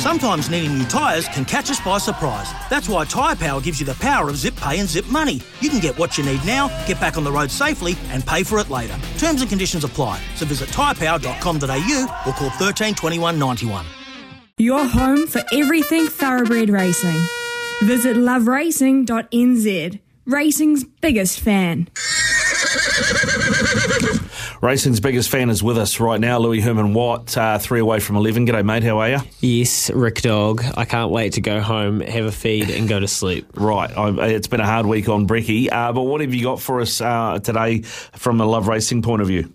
Sometimes needing new tyres can catch us by surprise. That's why Tyre Power gives you the power of zip pay and zip money. You can get what you need now, get back on the road safely, and pay for it later. Terms and conditions apply. So visit tyrepower.com.au or call 13 21 91. Your home for everything thoroughbred racing. Visit loveracing.nz. Racing's biggest fan. Racing's biggest fan is with us right now, Louis Herman Watt, uh, three away from 11. G'day, mate. How are you? Yes, Rick Dog. I can't wait to go home, have a feed, and go to sleep. Right. I, it's been a hard week on Brecky, uh, but what have you got for us uh, today from a Love Racing point of view?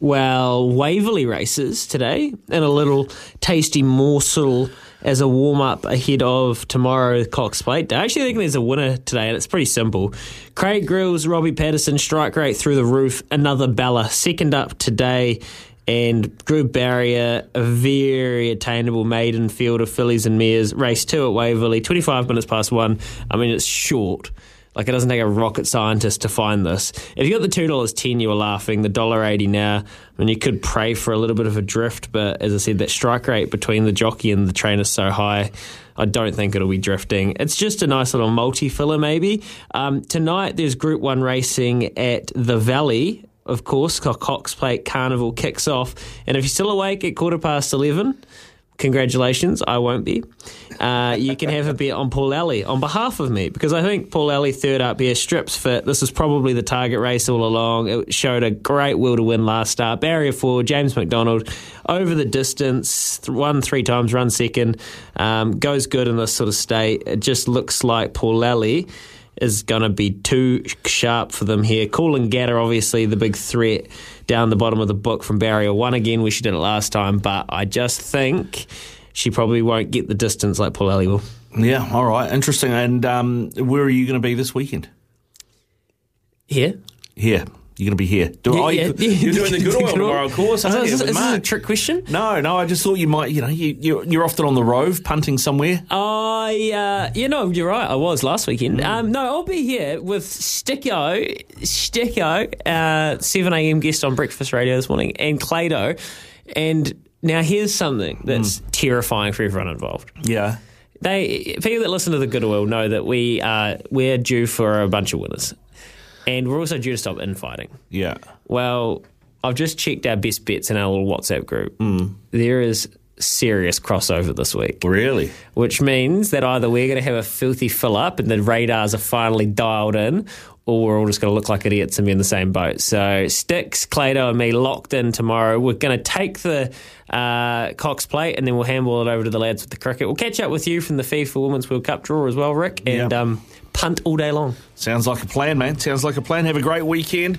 Well, Waverley races today, and a little tasty morsel as a warm up ahead of tomorrow Cox Plate. I actually think there's a winner today, and it's pretty simple. Craig Grylls, Robbie Patterson, strike rate through the roof. Another Bella, second up today. And Drew Barrier, a very attainable maiden field of fillies and mares. Race two at Waverley, 25 minutes past one. I mean, it's short. Like it doesn't take a rocket scientist to find this. If you got the two dollars ten, you were laughing. The dollar eighty now. I mean, you could pray for a little bit of a drift, but as I said, that strike rate between the jockey and the trainer is so high. I don't think it'll be drifting. It's just a nice little multi filler, maybe. Um, tonight, there's Group One racing at the Valley. Of course, Cox Plate Carnival kicks off, and if you're still awake at quarter past eleven congratulations, I won't be. Uh, you can have a bet on Paul Alley on behalf of me because I think Paul Alley third up here strips fit. This is probably the target race all along. It showed a great will to win last start. Barrier four, James McDonald over the distance, won three times, run second, um, goes good in this sort of state. It just looks like Paul Alley is going to be too sharp for them here. Coolangatta, obviously, the big threat down the bottom of the book from Barrier 1 again, where she did it last time, but I just think she probably won't get the distance like Paul Alley will. Yeah, all right, interesting. And um, where are you going to be this weekend? Here. Here. You're going to be here. Do, Yeah, oh, yeah, You, you're doing the good oil tomorrow, of course. Is, this, is this a trick question? No, no. I just thought you might. You know, you, you're, you're often on the rove punting somewhere. I, uh, you know, you're right. I was last weekend. Um, no, I'll be here with Sticko, Sticko, uh, 7 a.m. guest on Breakfast Radio this morning, and Clado. And now here's something that's terrifying for everyone involved. Yeah. They people that listen to the Good Oil know that we uh, we're due for a bunch of winners, and we're also due to stop infighting. Yeah. Well, I've just checked our best bets in our little WhatsApp group. Hmm. There is serious crossover this week, Really? which means that either we're going to have a filthy fill up and the radars are finally dialed in, or we're all just going to look like idiots and be in the same boat. So, Sticks, Clado, and me locked in tomorrow. We're going to take the uh, Cox plate and then we'll handball it over to the lads with the cricket. We'll catch up with you from the FIFA Women's World Cup draw as well, Rick, and Yeah. um, punt all day long. Sounds like a plan, man. Sounds like a plan. Have a great weekend.